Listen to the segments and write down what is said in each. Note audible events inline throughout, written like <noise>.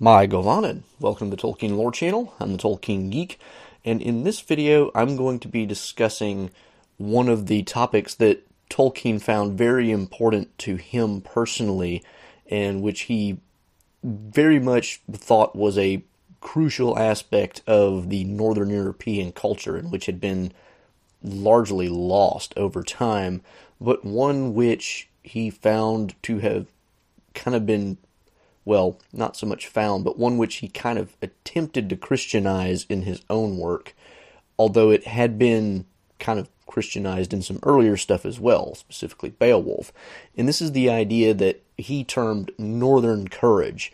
Mae govannen. Welcome to the Tolkien Lore Channel. I'm the Tolkien Geek, and in this video, I'm going to be discussing one of the topics that Tolkien found very important to him personally, and which he very much thought was a crucial aspect of the Northern European culture, and which had been largely lost over time, but one which he found to have kind of been well, not so much found, but one which he kind of attempted to Christianize in his own work, although it had been kind of Christianized in some earlier stuff as well, specifically Beowulf. And this is the idea that he termed Northern courage.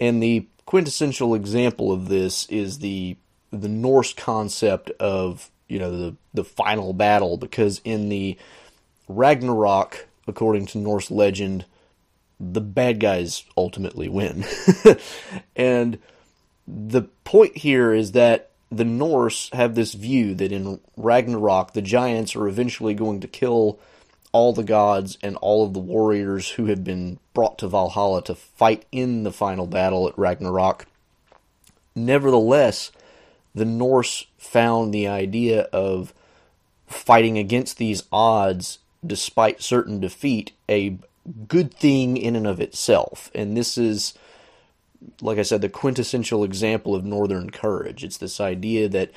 And the quintessential example of this is the the Norse concept of you know the the final battle, because in the Ragnarok, according to Norse legend, the bad guys ultimately win. <laughs> and the point here is that the Norse have this view that in Ragnarok, the giants are eventually going to kill all the gods and all of the warriors who have been brought to Valhalla to fight in the final battle at Ragnarok. Nevertheless, the Norse found the idea of fighting against these odds despite certain defeat a good thing in and of itself. And this is, like I said, the quintessential example of Northern courage. It's this idea that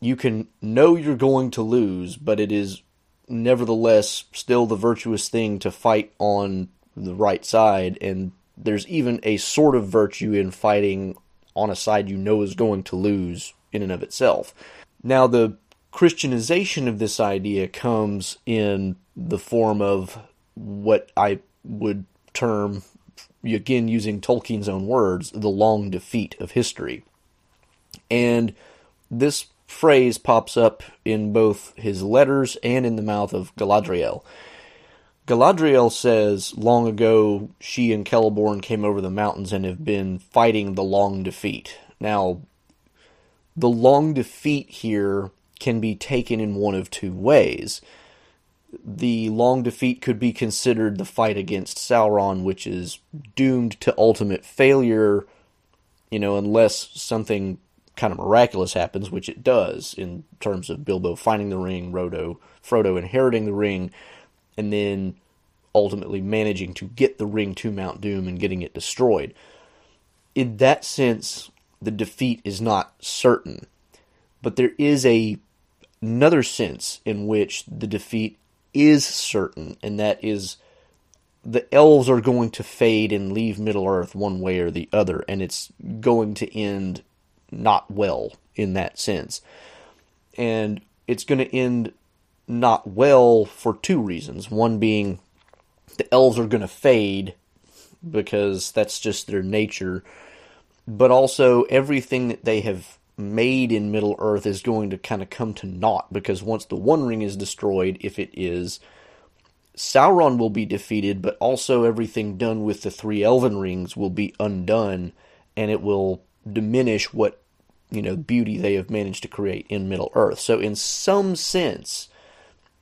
you can know you're going to lose, but it is nevertheless still the virtuous thing to fight on the right side. And there's even a sort of virtue in fighting on a side you know is going to lose in and of itself. Now, the Christianization of this idea comes in the form of what I would term, again using Tolkien's own words, the long defeat of history. And this phrase pops up in both his letters and in the mouth of Galadriel. Galadriel says, long ago, she and Celeborn came over the mountains and have been fighting the long defeat. Now, the long defeat here can be taken in one of two ways the long defeat could be considered the fight against Sauron, which is doomed to ultimate failure, you know, unless something kind of miraculous happens, which it does in terms of Bilbo finding the ring, Rodo, Frodo inheriting the ring, and then ultimately managing to get the ring to Mount Doom and getting it destroyed. In that sense, the defeat is not certain, but there is a another sense in which the defeat is certain, and that is the elves are going to fade and leave Middle Earth one way or the other, and it's going to end not well in that sense. And it's going to end not well for two reasons. One being the elves are going to fade because that's just their nature, but also everything that they have made in Middle Earth is going to kind of come to naught because once the One Ring is destroyed, if it is, Sauron will be defeated, but also everything done with the three Elven Rings will be undone, and it will diminish what you know beauty they have managed to create in Middle Earth. So, in some sense,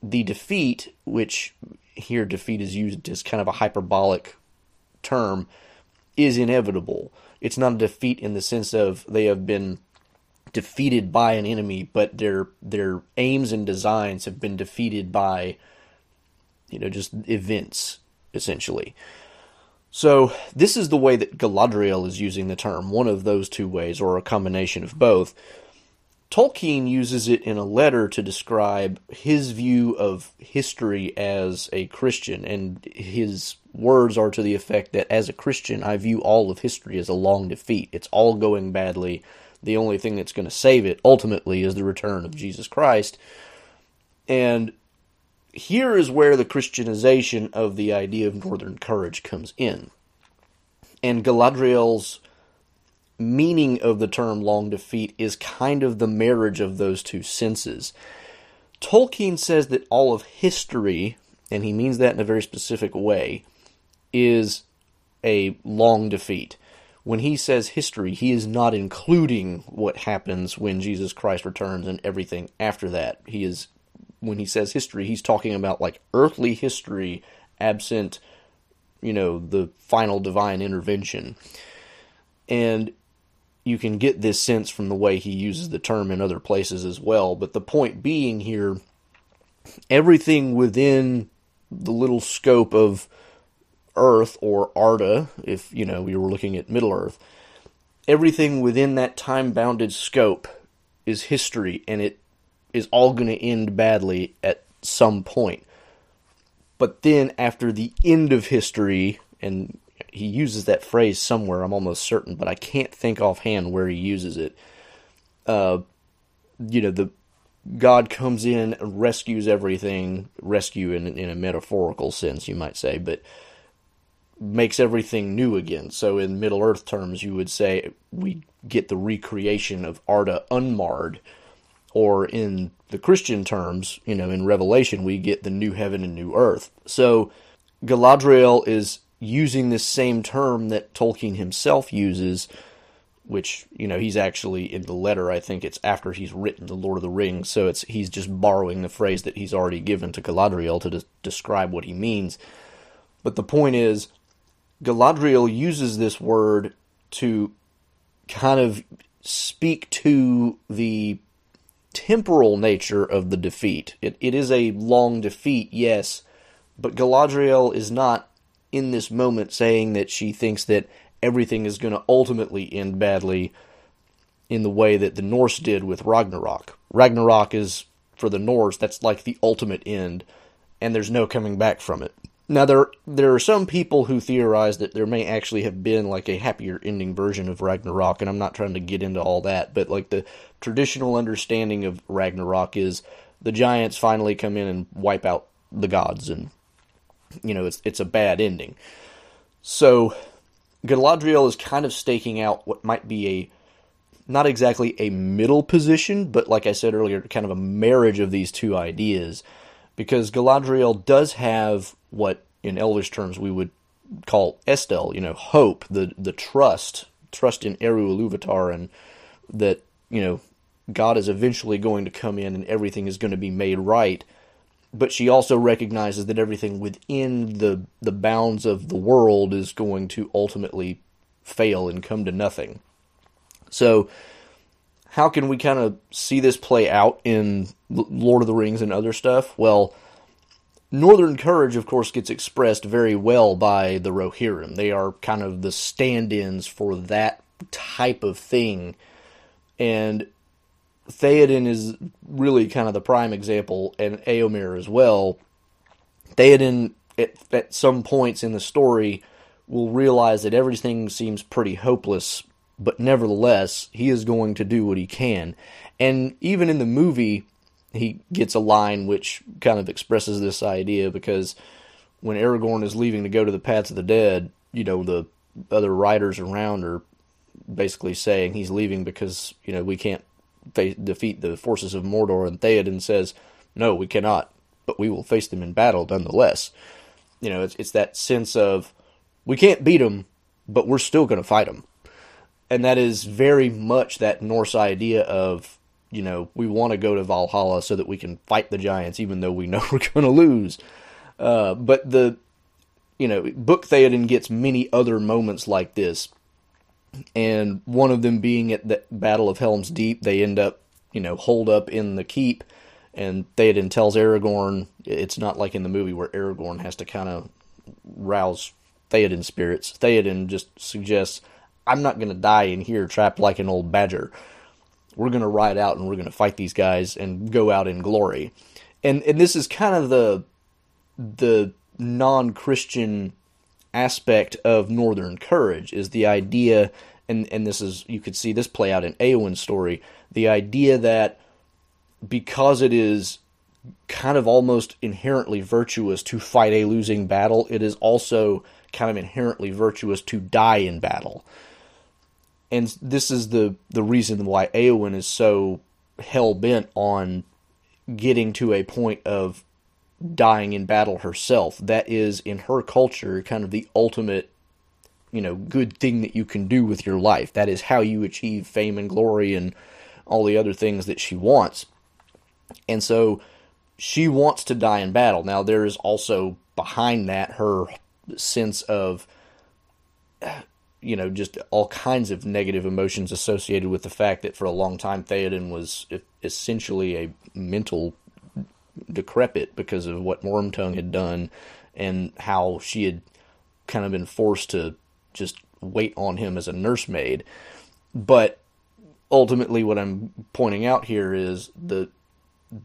the defeat, which here defeat is used as kind of a hyperbolic term, is inevitable. It's not a defeat in the sense of they have been defeated by an enemy, but their their aims and designs have been defeated by you know just events essentially. So this is the way that Galadriel is using the term, one of those two ways, or a combination of both. Tolkien uses it in a letter to describe his view of history as a Christian, and his words are to the effect that as a Christian, I view all of history as a long defeat. It's all going badly the only thing that's going to save it ultimately is the return of mm-hmm. Jesus Christ. And here is where the Christianization of the idea of northern courage comes in. And Galadriel's meaning of the term long defeat is kind of the marriage of those two senses. Tolkien says that all of history, and he means that in a very specific way, is a long defeat when he says history, he is not including what happens when Jesus Christ returns and everything after that. He is when he says history, he's talking about like earthly history absent, you know, the final divine intervention. And you can get this sense from the way he uses the term in other places as well. But the point being here, everything within the little scope of Earth or Arda, if you know we were looking at Middle Earth, everything within that time bounded scope is history and it is all going to end badly at some point. But then after the end of history, and he uses that phrase somewhere, I'm almost certain, but I can't think offhand where he uses it. Uh, you know, the God comes in and rescues everything, rescue in in a metaphorical sense, you might say, but makes everything new again. So in Middle Earth terms, you would say we get the recreation of Arda unmarred, or in the Christian terms, you know, in Revelation, we get the new heaven and new earth. So Galadriel is using this same term that Tolkien himself uses, which you know he's actually in the letter. I think it's after he's written the Lord of the Rings, so it's he's just borrowing the phrase that he's already given to Galadriel to de- describe what he means. But the point is, Galadriel uses this word to kind of speak to the temporal nature of the defeat. It, it is a long defeat, yes, but Galadriel is not in this moment saying that she thinks that everything is going to ultimately end badly in the way that the Norse did with Ragnarok. Ragnarok is, for the Norse, that's like the ultimate end, and there's no coming back from it. Now there there are some people who theorize that there may actually have been like a happier ending version of Ragnarok, and I'm not trying to get into all that, but like the traditional understanding of Ragnarok is the giants finally come in and wipe out the gods, and you know it's it's a bad ending. So Galadriel is kind of staking out what might be a not exactly a middle position, but like I said earlier, kind of a marriage of these two ideas because Galadriel does have what, in Elvish terms, we would call Estel, you know, hope, the the trust, trust in Eru Ilúvatar, and that you know God is eventually going to come in and everything is going to be made right. But she also recognizes that everything within the the bounds of the world is going to ultimately fail and come to nothing. So, how can we kind of see this play out in Lord of the Rings and other stuff? Well, Northern Courage, of course, gets expressed very well by the Rohirrim. They are kind of the stand ins for that type of thing. And Theoden is really kind of the prime example, and Eomer as well. Theoden, at, at some points in the story, will realize that everything seems pretty hopeless, but nevertheless, he is going to do what he can. And even in the movie, he gets a line which kind of expresses this idea because when Aragorn is leaving to go to the paths of the dead, you know, the other riders around are basically saying he's leaving because, you know, we can't fa- defeat the forces of Mordor. And Theoden says, no, we cannot, but we will face them in battle nonetheless. You know, it's, it's that sense of we can't beat them, but we're still going to fight them. And that is very much that Norse idea of you know, we want to go to Valhalla so that we can fight the giants, even though we <laughs> know we're going to lose. Uh, but the, you know, Book Theoden gets many other moments like this, and one of them being at the Battle of Helm's Deep, they end up, you know, holed up in the keep, and Theoden tells Aragorn, it's not like in the movie where Aragorn has to kind of rouse Theoden's spirits. Theoden just suggests, I'm not going to die in here trapped like an old badger we're going to ride out and we're going to fight these guys and go out in glory. And and this is kind of the the non-Christian aspect of northern courage is the idea and and this is you could see this play out in Eowyn's story, the idea that because it is kind of almost inherently virtuous to fight a losing battle, it is also kind of inherently virtuous to die in battle and this is the the reason why Eowyn is so hell bent on getting to a point of dying in battle herself. That is in her culture kind of the ultimate you know good thing that you can do with your life. That is how you achieve fame and glory and all the other things that she wants. And so she wants to die in battle. Now there is also behind that her sense of you know, just all kinds of negative emotions associated with the fact that for a long time Theoden was essentially a mental decrepit because of what Wormtongue had done and how she had kind of been forced to just wait on him as a nursemaid. But ultimately, what I'm pointing out here is the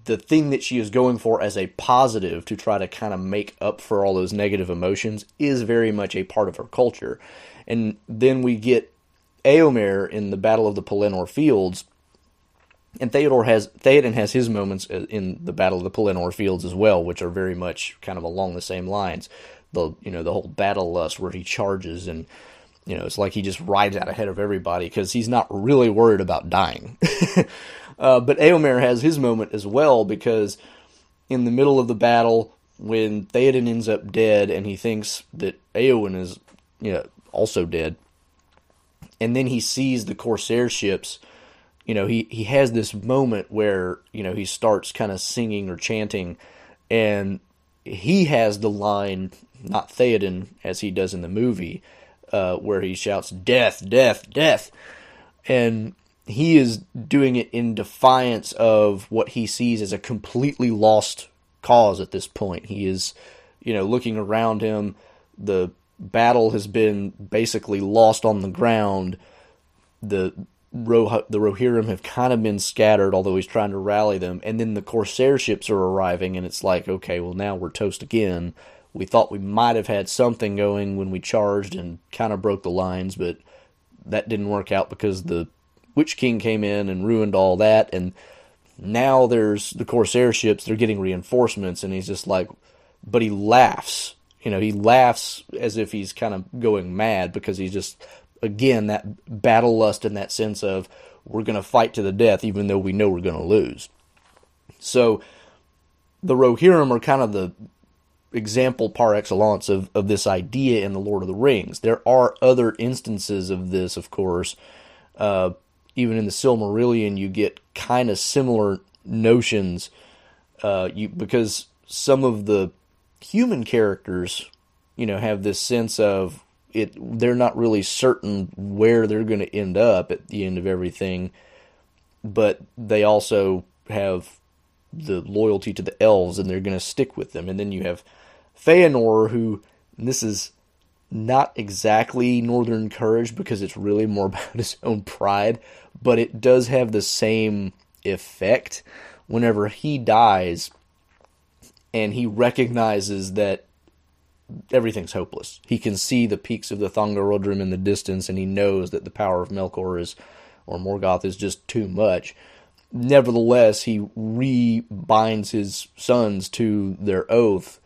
the thing that she is going for as a positive to try to kind of make up for all those negative emotions is very much a part of her culture. And then we get Eomer in the Battle of the Pelennor Fields, and Theodore has Theoden has his moments uh, in the Battle of the Pelennor Fields as well, which are very much kind of along the same lines. The you know the whole battle lust where he charges and you know it's like he just rides out ahead of everybody because he's not really worried about dying. <laughs> uh, but Eomer has his moment as well because in the middle of the battle when Theoden ends up dead and he thinks that Eowyn is you know also dead, and then he sees the Corsair ships you know, he, he has this moment where, you know, he starts kind of singing or chanting, and he has the line, not Theoden, as he does in the movie, uh, where he shouts, Death, Death, Death. And he is doing it in defiance of what he sees as a completely lost cause at this point. He is, you know, looking around him. The battle has been basically lost on the ground. The the Rohirrim have kind of been scattered, although he's trying to rally them. And then the Corsair ships are arriving, and it's like, okay, well, now we're toast again. We thought we might have had something going when we charged and kind of broke the lines, but that didn't work out because the Witch King came in and ruined all that. And now there's the Corsair ships, they're getting reinforcements, and he's just like, but he laughs. You know, he laughs as if he's kind of going mad because he's just again that battle lust and that sense of we're going to fight to the death even though we know we're going to lose. So the Rohirrim are kind of the example par excellence of, of this idea in the Lord of the Rings. There are other instances of this, of course. Uh, even in the Silmarillion, you get kind of similar notions. Uh, you because some of the human characters, you know, have this sense of it they're not really certain where they're going to end up at the end of everything, but they also have the loyalty to the elves and they're going to stick with them. And then you have Feanor, who this is not exactly Northern Courage because it's really more <laughs> about his own pride, but it does have the same effect whenever he dies and he recognizes that everything's hopeless. He can see the peaks of the Thangorodrim in the distance, and he knows that the power of Melkor is, or Morgoth is just too much. Nevertheless, he rebinds his sons to their oath,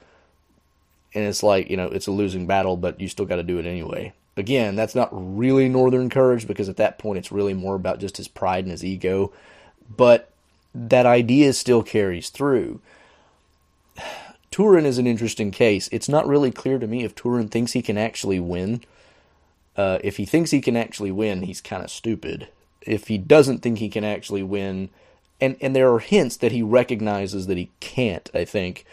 and it's like you know it's a losing battle, but you still got to do it anyway. Again, that's not really Northern courage because at that point it's really more about just his pride and his ego, but that idea still carries through <sighs> Turin is an interesting case. It's not really clear to me if Turin thinks he can actually win. Uh, if he thinks he can actually win, he's kind of stupid. If he doesn't think he can actually win, and and there are hints that he recognizes that he can't. I think,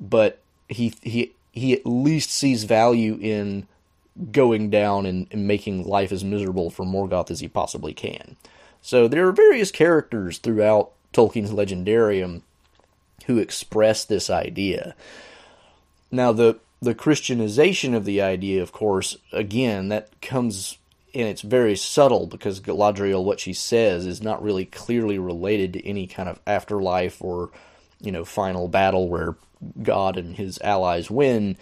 but he he he at least sees value in going down and, and making life as miserable for Morgoth as he possibly can. So there are various characters throughout Tolkien's Legendarium who express this idea. Now, the the Christianization of the idea, of course, again, that comes and it's very subtle because Galadriel, what she says, is not really clearly related to any kind of afterlife or, you know, final battle where God and his allies win.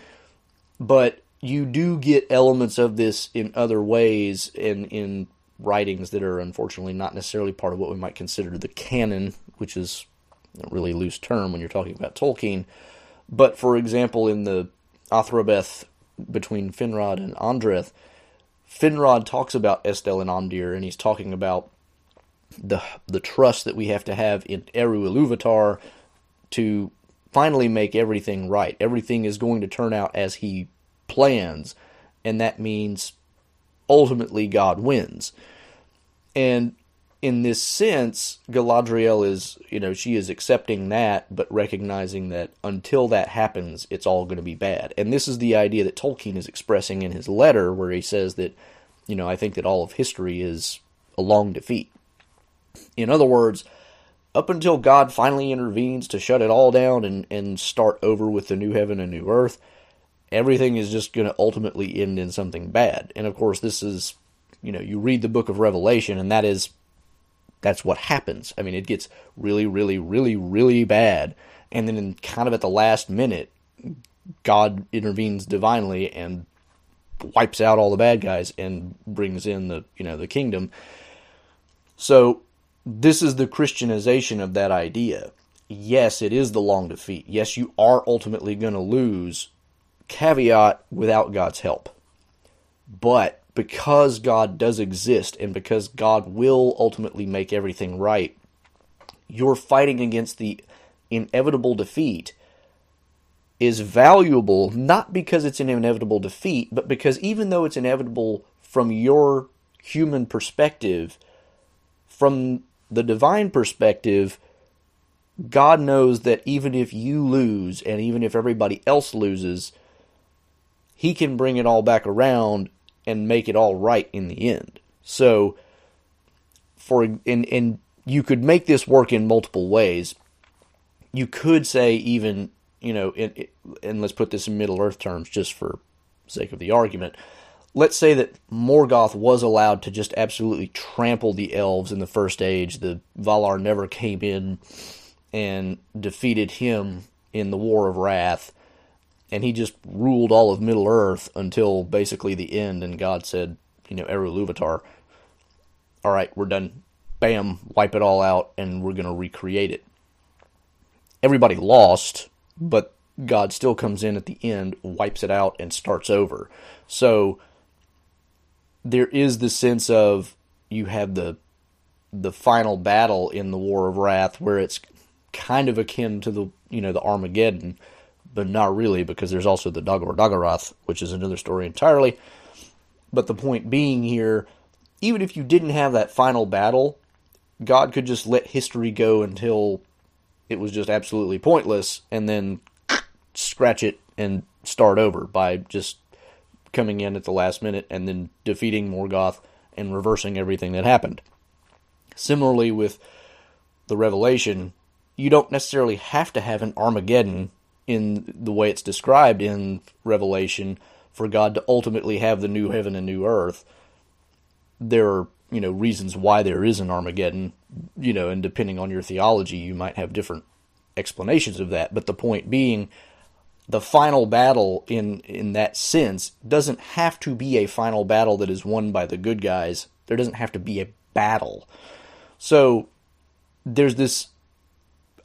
But you do get elements of this in other ways in in writings that are unfortunately not necessarily part of what we might consider the canon, which is a really loose term when you're talking about Tolkien. But for example, in the Athrabeth between Finrod and Andreth, Finrod talks about Estel and Amdir, and he's talking about the the trust that we have to have in Eru Iluvatar to finally make everything right. Everything is going to turn out as he plans, and that means ultimately God wins. And in this sense, Galadriel is, you know, she is accepting that, but recognizing that until that happens, it's all going to be bad. And this is the idea that Tolkien is expressing in his letter, where he says that you know, I think that all of history is a long defeat. In other words, up until God finally intervenes to shut it all down and, and start over with the new heaven and new earth, everything is just going to ultimately end in something bad. And of course, this is, you know, you read the book of Revelation, and that is, that's what happens. I mean, it gets really, really, really, really bad. And then, in, kind of at the last minute, God intervenes divinely and wipes out all the bad guys and brings in the, you know, the kingdom. So, this is the Christianization of that idea. Yes, it is the long defeat. Yes, you are ultimately going to lose. Caveat without God's help. But because God does exist and because God will ultimately make everything right, you're fighting against the inevitable defeat is valuable not because it's an inevitable defeat, but because even though it's inevitable from your human perspective, from the divine perspective, God knows that even if you lose and even if everybody else loses, He can bring it all back around and make it all right in the end. So, for and and you could make this work in multiple ways. You could say even you know, and let's put this in Middle Earth terms, just for sake of the argument let's say that Morgoth was allowed to just absolutely trample the elves in the First Age. The Valar never came in and defeated him in the War of Wrath, and he just ruled all of Middle Earth until basically the end. And God said, you know, Eru Luvatar, all right, we're done. Bam, wipe it all out, and we're going to recreate it. Everybody lost, but God still comes in at the end, wipes it out, and starts over. So there is the sense of you have the the final battle in the War of Wrath where it's kind of akin to the you know the Armageddon, but not really because there's also the Dagor Dagorath, which is another story entirely. But the point being here, even if you didn't have that final battle, God could just let history go until it was just absolutely pointless, and then scratch it and start over by just coming in at the last minute and then defeating Morgoth and reversing everything that happened. Similarly, with the Revelation, you don't necessarily have to have an Armageddon in the way it's described in Revelation for God to ultimately have the new heaven and new earth. There are, you know, reasons why there is an Armageddon, you know, and depending on your theology, you might have different explanations of that. But the point being, the final battle in in that sense doesn't have to be a final battle that is won by the good guys. There doesn't have to be a battle. So there's this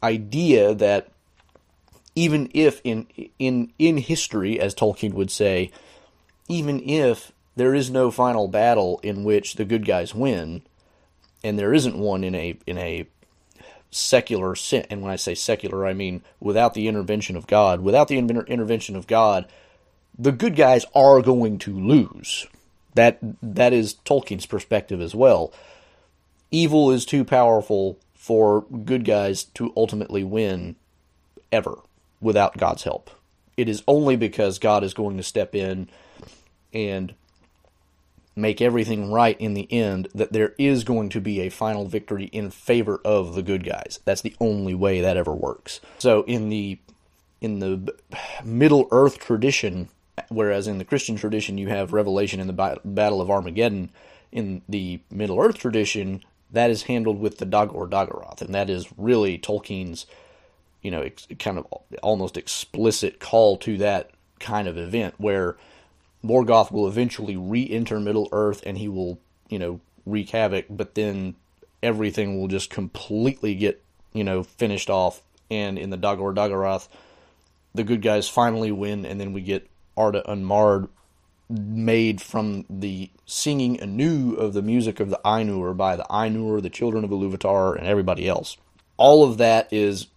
idea that even if in in in history as Tolkien would say, even if there is no final battle in which the good guys win, and there isn't one in a in a secular sin. And when I say secular, I mean without the intervention of God. Without the inter- intervention of God, the good guys are going to lose. That that is Tolkien's perspective as well. Evil is too powerful for good guys to ultimately win ever without God's help. It is only because God is going to step in and make everything right in the end, that there is going to be a final victory in favor of the good guys. That's the only way that ever works. So in the in the Middle Earth tradition, whereas in the Christian tradition you have Revelation in the Battle of Armageddon, in the Middle Earth tradition that is handled with the Dagor Dagorath, and that is really Tolkien's, you know, kind of almost explicit call to that kind of event where Morgoth will eventually re-enter Middle Earth and he will, you know, wreak havoc, but then everything will just completely get, you know, finished off. And in the Dagor Dagorath, the good guys finally win, and then we get Arda Unmarred made from the singing anew of the music of the Ainur by the Ainur, the children of Iluvatar, and everybody else. All of that is,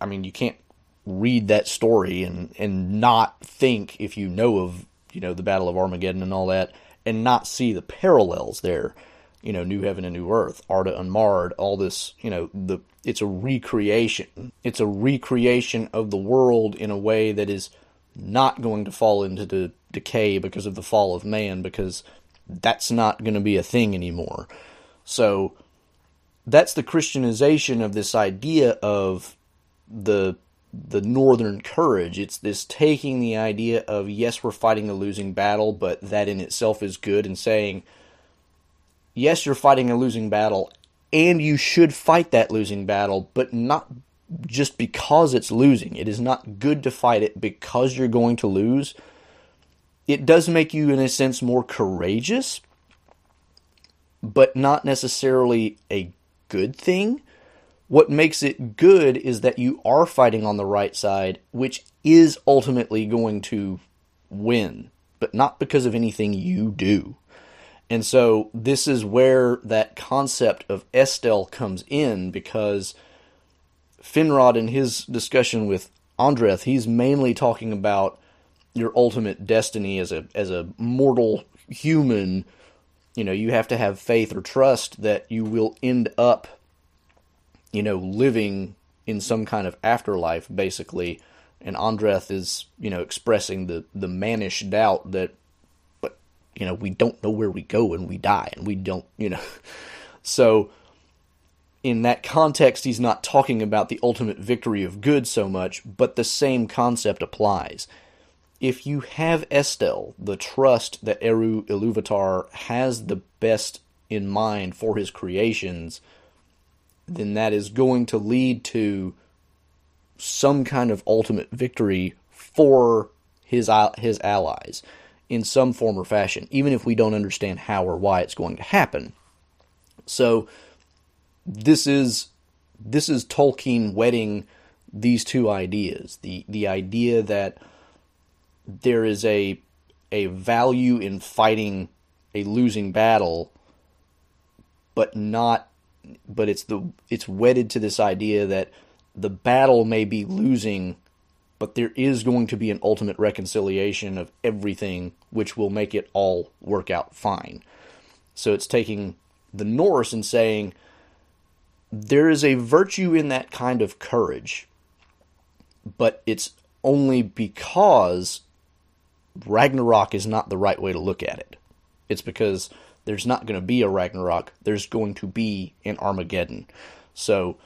I mean, you can't read that story and, and not think, if you know of you know, the Battle of Armageddon and all that, and not see the parallels there. You know, New Heaven and New Earth, Arda Unmarred, all this, you know, the it's a recreation. It's a recreation of the world in a way that is not going to fall into the decay because of the fall of man, because that's not going to be a thing anymore. So that's the Christianization of this idea of the the northern courage. It's this taking the idea of yes, we're fighting a losing battle, but that in itself is good, and saying yes, you're fighting a losing battle, and you should fight that losing battle, but not just because it's losing. It is not good to fight it because you're going to lose. It does make you, in a sense, more courageous, but not necessarily a good thing. What makes it good is that you are fighting on the right side, which is ultimately going to win, but not because of anything you do. And so this is where that concept of Estel comes in because Finrod in his discussion with Andreth, he's mainly talking about your ultimate destiny as a as a mortal human. You know, you have to have faith or trust that you will end up you know, living in some kind of afterlife, basically. And Andreth is, you know, expressing the, the mannish doubt that, but, you know, we don't know where we go when we die, and we don't, you know. <laughs> So, in that context, he's not talking about the ultimate victory of good so much, but the same concept applies. If you have Estel, the trust that Eru Iluvatar has the best in mind for his creations, then that is going to lead to some kind of ultimate victory for his his allies in some form or fashion, even if we don't understand how or why it's going to happen. So this is this is Tolkien wedding these two ideas. The the idea that there is a a value in fighting a losing battle, but not but it's the it's wedded to this idea that the battle may be losing, but there is going to be an ultimate reconciliation of everything, which will make it all work out fine. So it's taking the Norse and saying there is a virtue in that kind of courage, but it's only because Ragnarok is not the right way to look at it. It's because there's not going to be a Ragnarok. There's going to be an Armageddon. So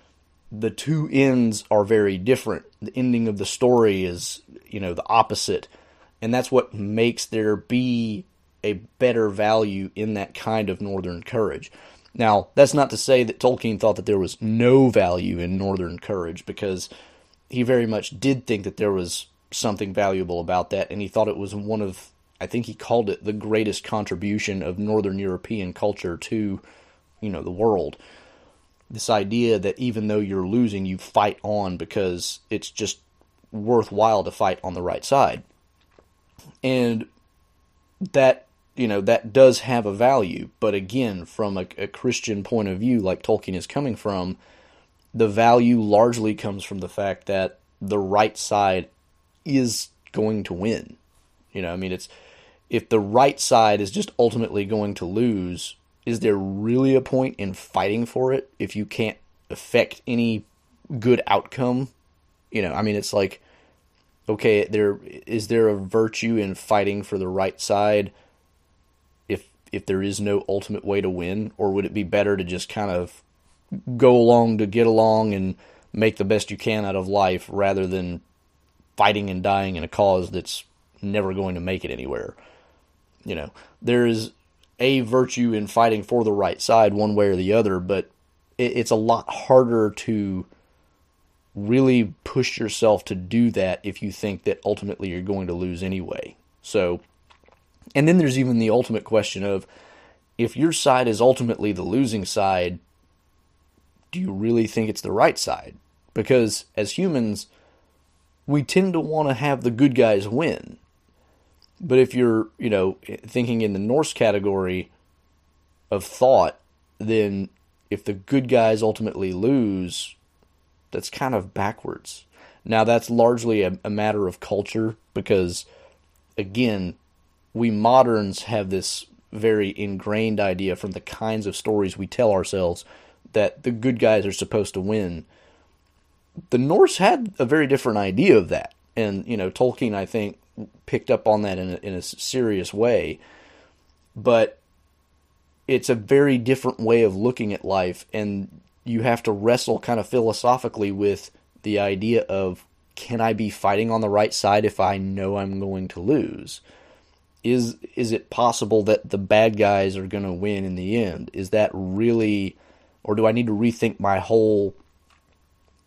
the two ends are very different. The ending of the story is, you know, the opposite. And that's what makes there be a better value in that kind of northern courage. Now, that's not to say that Tolkien thought that there was no value in northern courage because he very much did think that there was something valuable about that and he thought it was one of I think he called it the greatest contribution of Northern European culture to, you know, the world. This idea that even though you're losing, you fight on because it's just worthwhile to fight on the right side. And that, you know, that does have a value. But again, from a, a Christian point of view, like Tolkien is coming from, the value largely comes from the fact that the right side is going to win. You know, I mean, it's if the right side is just ultimately going to lose, is there really a point in fighting for it if you can't affect any good outcome? You know, I mean, it's like, okay, there is there a virtue in fighting for the right side if if there is no ultimate way to win, or would it be better to just kind of go along to get along and make the best you can out of life rather than fighting and dying in a cause that's never going to make it anywhere? You know, there is a virtue in fighting for the right side one way or the other, but it, it's a lot harder to really push yourself to do that if you think that ultimately you're going to lose anyway. So, and then there's even the ultimate question of if your side is ultimately the losing side, do you really think it's the right side? Because as humans, we tend to want to have the good guys win. But if you're, you know, thinking in the Norse category of thought, then if the good guys ultimately lose, that's kind of backwards. Now, that's largely a, a matter of culture because, again, we moderns have this very ingrained idea from the kinds of stories we tell ourselves that the good guys are supposed to win. The Norse had a very different idea of that. And, you know, Tolkien, I think, picked up on that in a, in a serious way. But it's a very different way of looking at life, and you have to wrestle kind of philosophically with the idea of can I be fighting on the right side if I know I'm going to lose? Is is it possible that the bad guys are going to win in the end? Is that really or do I need to rethink my whole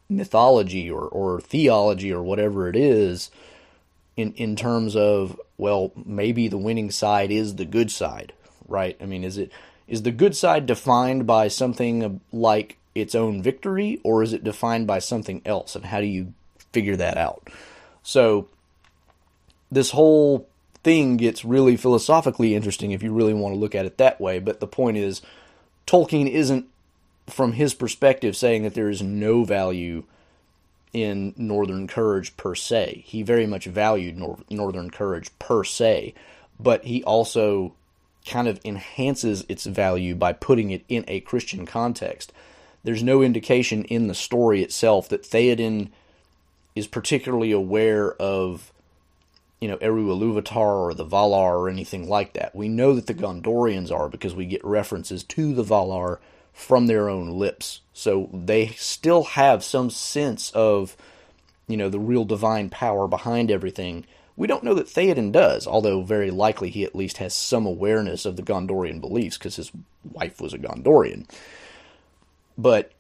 mythology or, or theology or whatever it is in in terms of well maybe the winning side is the good side right? I mean is it is the good side defined by something like its own victory or is it defined by something else? And how do you figure that out? So this whole thing gets really philosophically interesting if you really want to look at it that way but the point is tolkien isn't from his perspective saying that there is no value in Northern Courage per se. He very much valued nor- Northern Courage per se, but he also kind of enhances its value by putting it in a Christian context. There's no indication in the story itself that Theoden is particularly aware of, you know, Eru Ilúvatar or the Valar or anything like that. We know that the Gondorians are because we get references to the Valar from their own lips. So they still have some sense of, you know, the real divine power behind everything. We don't know that Theoden does, although very likely he at least has some awareness of the Gondorian beliefs because his wife was a Gondorian. But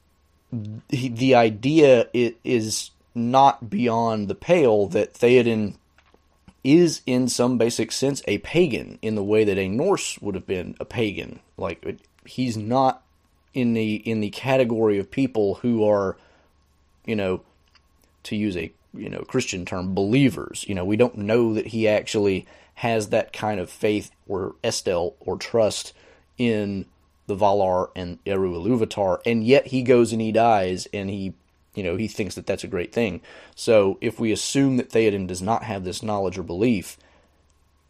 he, the idea it is not beyond the pale that Theoden is in some basic sense a pagan in the way that a Norse would have been a pagan. Like he's not in the in the category of people who are, you know, to use a you know Christian term, believers. You know, we don't know that he actually has that kind of faith or estel or trust in the Valar and Eru Ilúvatar, and yet he goes and he dies, and he, you know, he thinks that that's a great thing. So if we assume that Theoden does not have this knowledge or belief,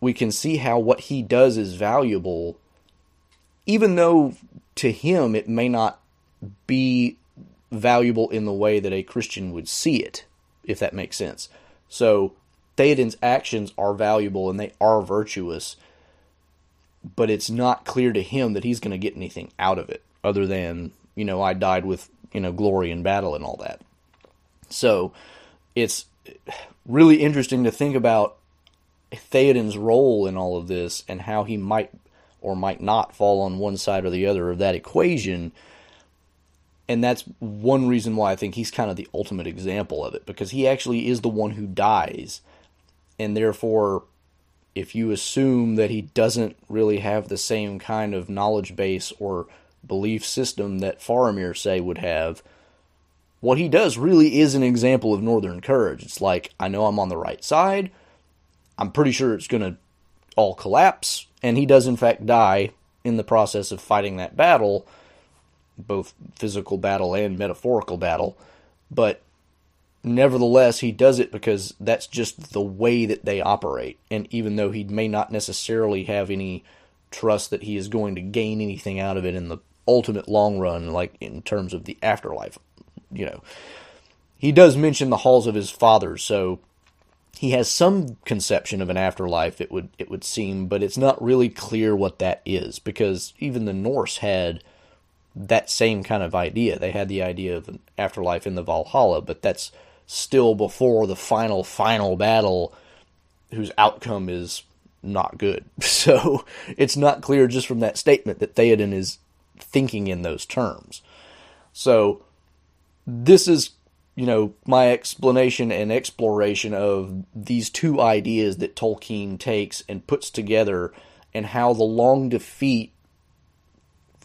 we can see how what he does is valuable, even though to him it may not be valuable in the way that a Christian would see it, if that makes sense. So Theoden's actions are valuable and they are virtuous, but it's not clear to him that he's going to get anything out of it other than, you know, I died with, you know, glory in battle and all that. So it's really interesting to think about Theoden's role in all of this and how he might or might not fall on one side or the other of that equation. And that's one reason why I think he's kind of the ultimate example of it, because he actually is the one who dies. And therefore, if you assume that he doesn't really have the same kind of knowledge base or belief system that Faramir, say, would have, what he does really is an example of Northern courage. It's like, I know I'm on the right side. I'm pretty sure it's going to all collapse and he does in fact die in the process of fighting that battle, both physical battle and metaphorical battle. But nevertheless, he does it because that's just the way that they operate. And even though he may not necessarily have any trust that he is going to gain anything out of it in the ultimate long run, like in terms of the afterlife, you know, he does mention the halls of his father. So he has some conception of an afterlife it would it would seem but it's not really clear what that is because even the Norse had that same kind of idea. They had the idea of an afterlife in the Valhalla but that's still before the final final battle whose outcome is not good. <laughs> So it's not clear just from that statement that Theoden is thinking in those terms. So this is you know, my explanation and exploration of these two ideas that Tolkien takes and puts together and how the long defeat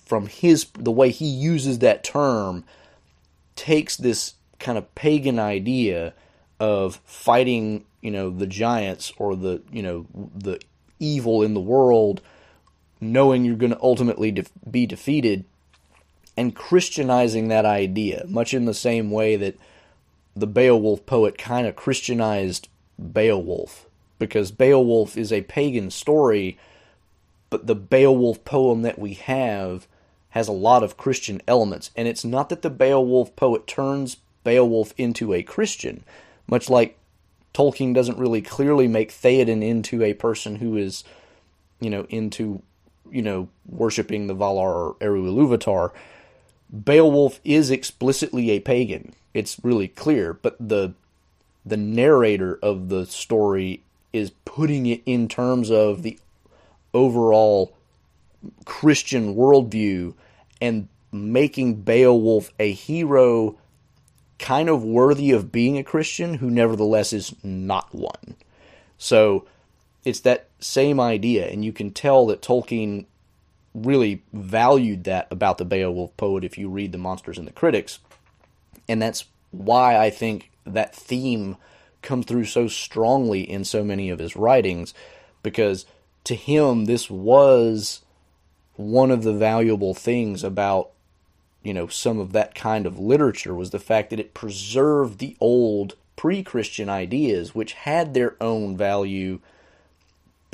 from his the way he uses that term takes this kind of pagan idea of fighting, you know, the giants or the, you know, the evil in the world knowing you're going to ultimately de- be defeated and Christianizing that idea, much in the same way that the Beowulf poet kind of Christianized Beowulf because Beowulf is a pagan story, but the Beowulf poem that we have has a lot of Christian elements. And it's not that the Beowulf poet turns Beowulf into a Christian, much like Tolkien doesn't really clearly make Theoden into a person who is, you know, into you know, worshiping the Valar or Eru Ilúvatar, Beowulf is explicitly a pagan. It's really clear, but the the narrator of the story is putting it in terms of the overall Christian worldview and making Beowulf a hero kind of worthy of being a Christian who nevertheless is not one. So it's that same idea, and you can tell that Tolkien really valued that about the Beowulf poet if you read The Monsters and the Critics. And that's why I think that theme comes through so strongly in so many of his writings, because to him, this was one of the valuable things about you know some of that kind of literature was the fact that it preserved the old pre-christian ideas which had their own value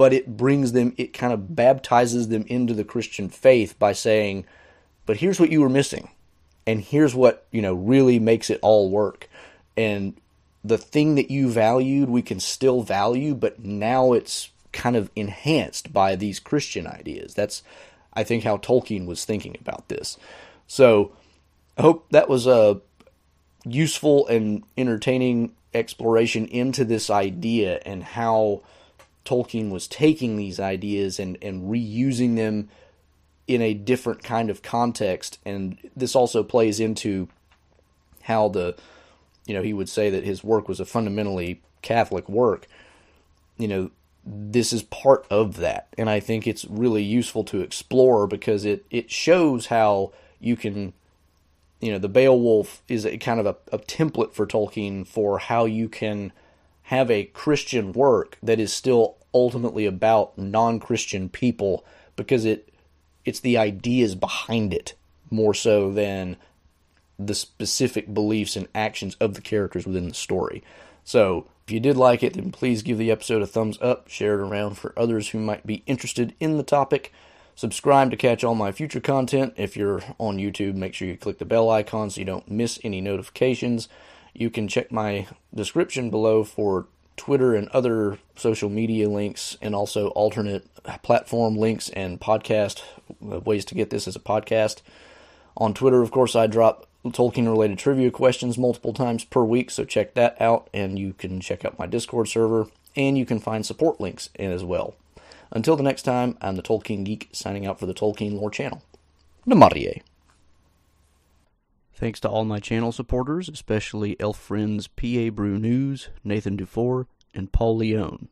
but it brings them it kind of baptizes them into the christian faith by saying but here's what you were missing and here's what you know really makes it all work. And the thing that you valued we can still value but now it's kind of enhanced by these christian ideas. That's i think how tolkien was thinking about this. So I hope that was a useful and entertaining exploration into this idea and how Tolkien was taking these ideas and, and reusing them in a different kind of context. And this also plays into how the, you know, he would say that his work was a fundamentally Catholic work. You know, this is part of that. And I think it's really useful to explore because it, it shows how you can you know the Beowulf is a kind of a, a, template for Tolkien for how you can have a Christian work that is still ultimately about non-Christian people because it it's the ideas behind it more so than the specific beliefs and actions of the characters within the story. So, if you did like it, then please give the episode a thumbs up, share it around for others who might be interested in the topic. Subscribe to catch all my future content. If you're on YouTube, make sure you click the bell icon so you don't miss any notifications. You can check my description below for Twitter and other social media links, and also alternate platform links and podcast uh, ways to get this as a podcast. On Twitter, of course, I drop Tolkien related trivia questions multiple times per week, so check that out. And you can check out my Discord server, and you can find support links in as well. Until the next time, I'm the Tolkien Geek signing out for the Tolkien Lore channel. Namarie. Thanks to all my channel supporters, especially Elf Friends P.A. Brew News, Nathan Dufour, and Paul Leone.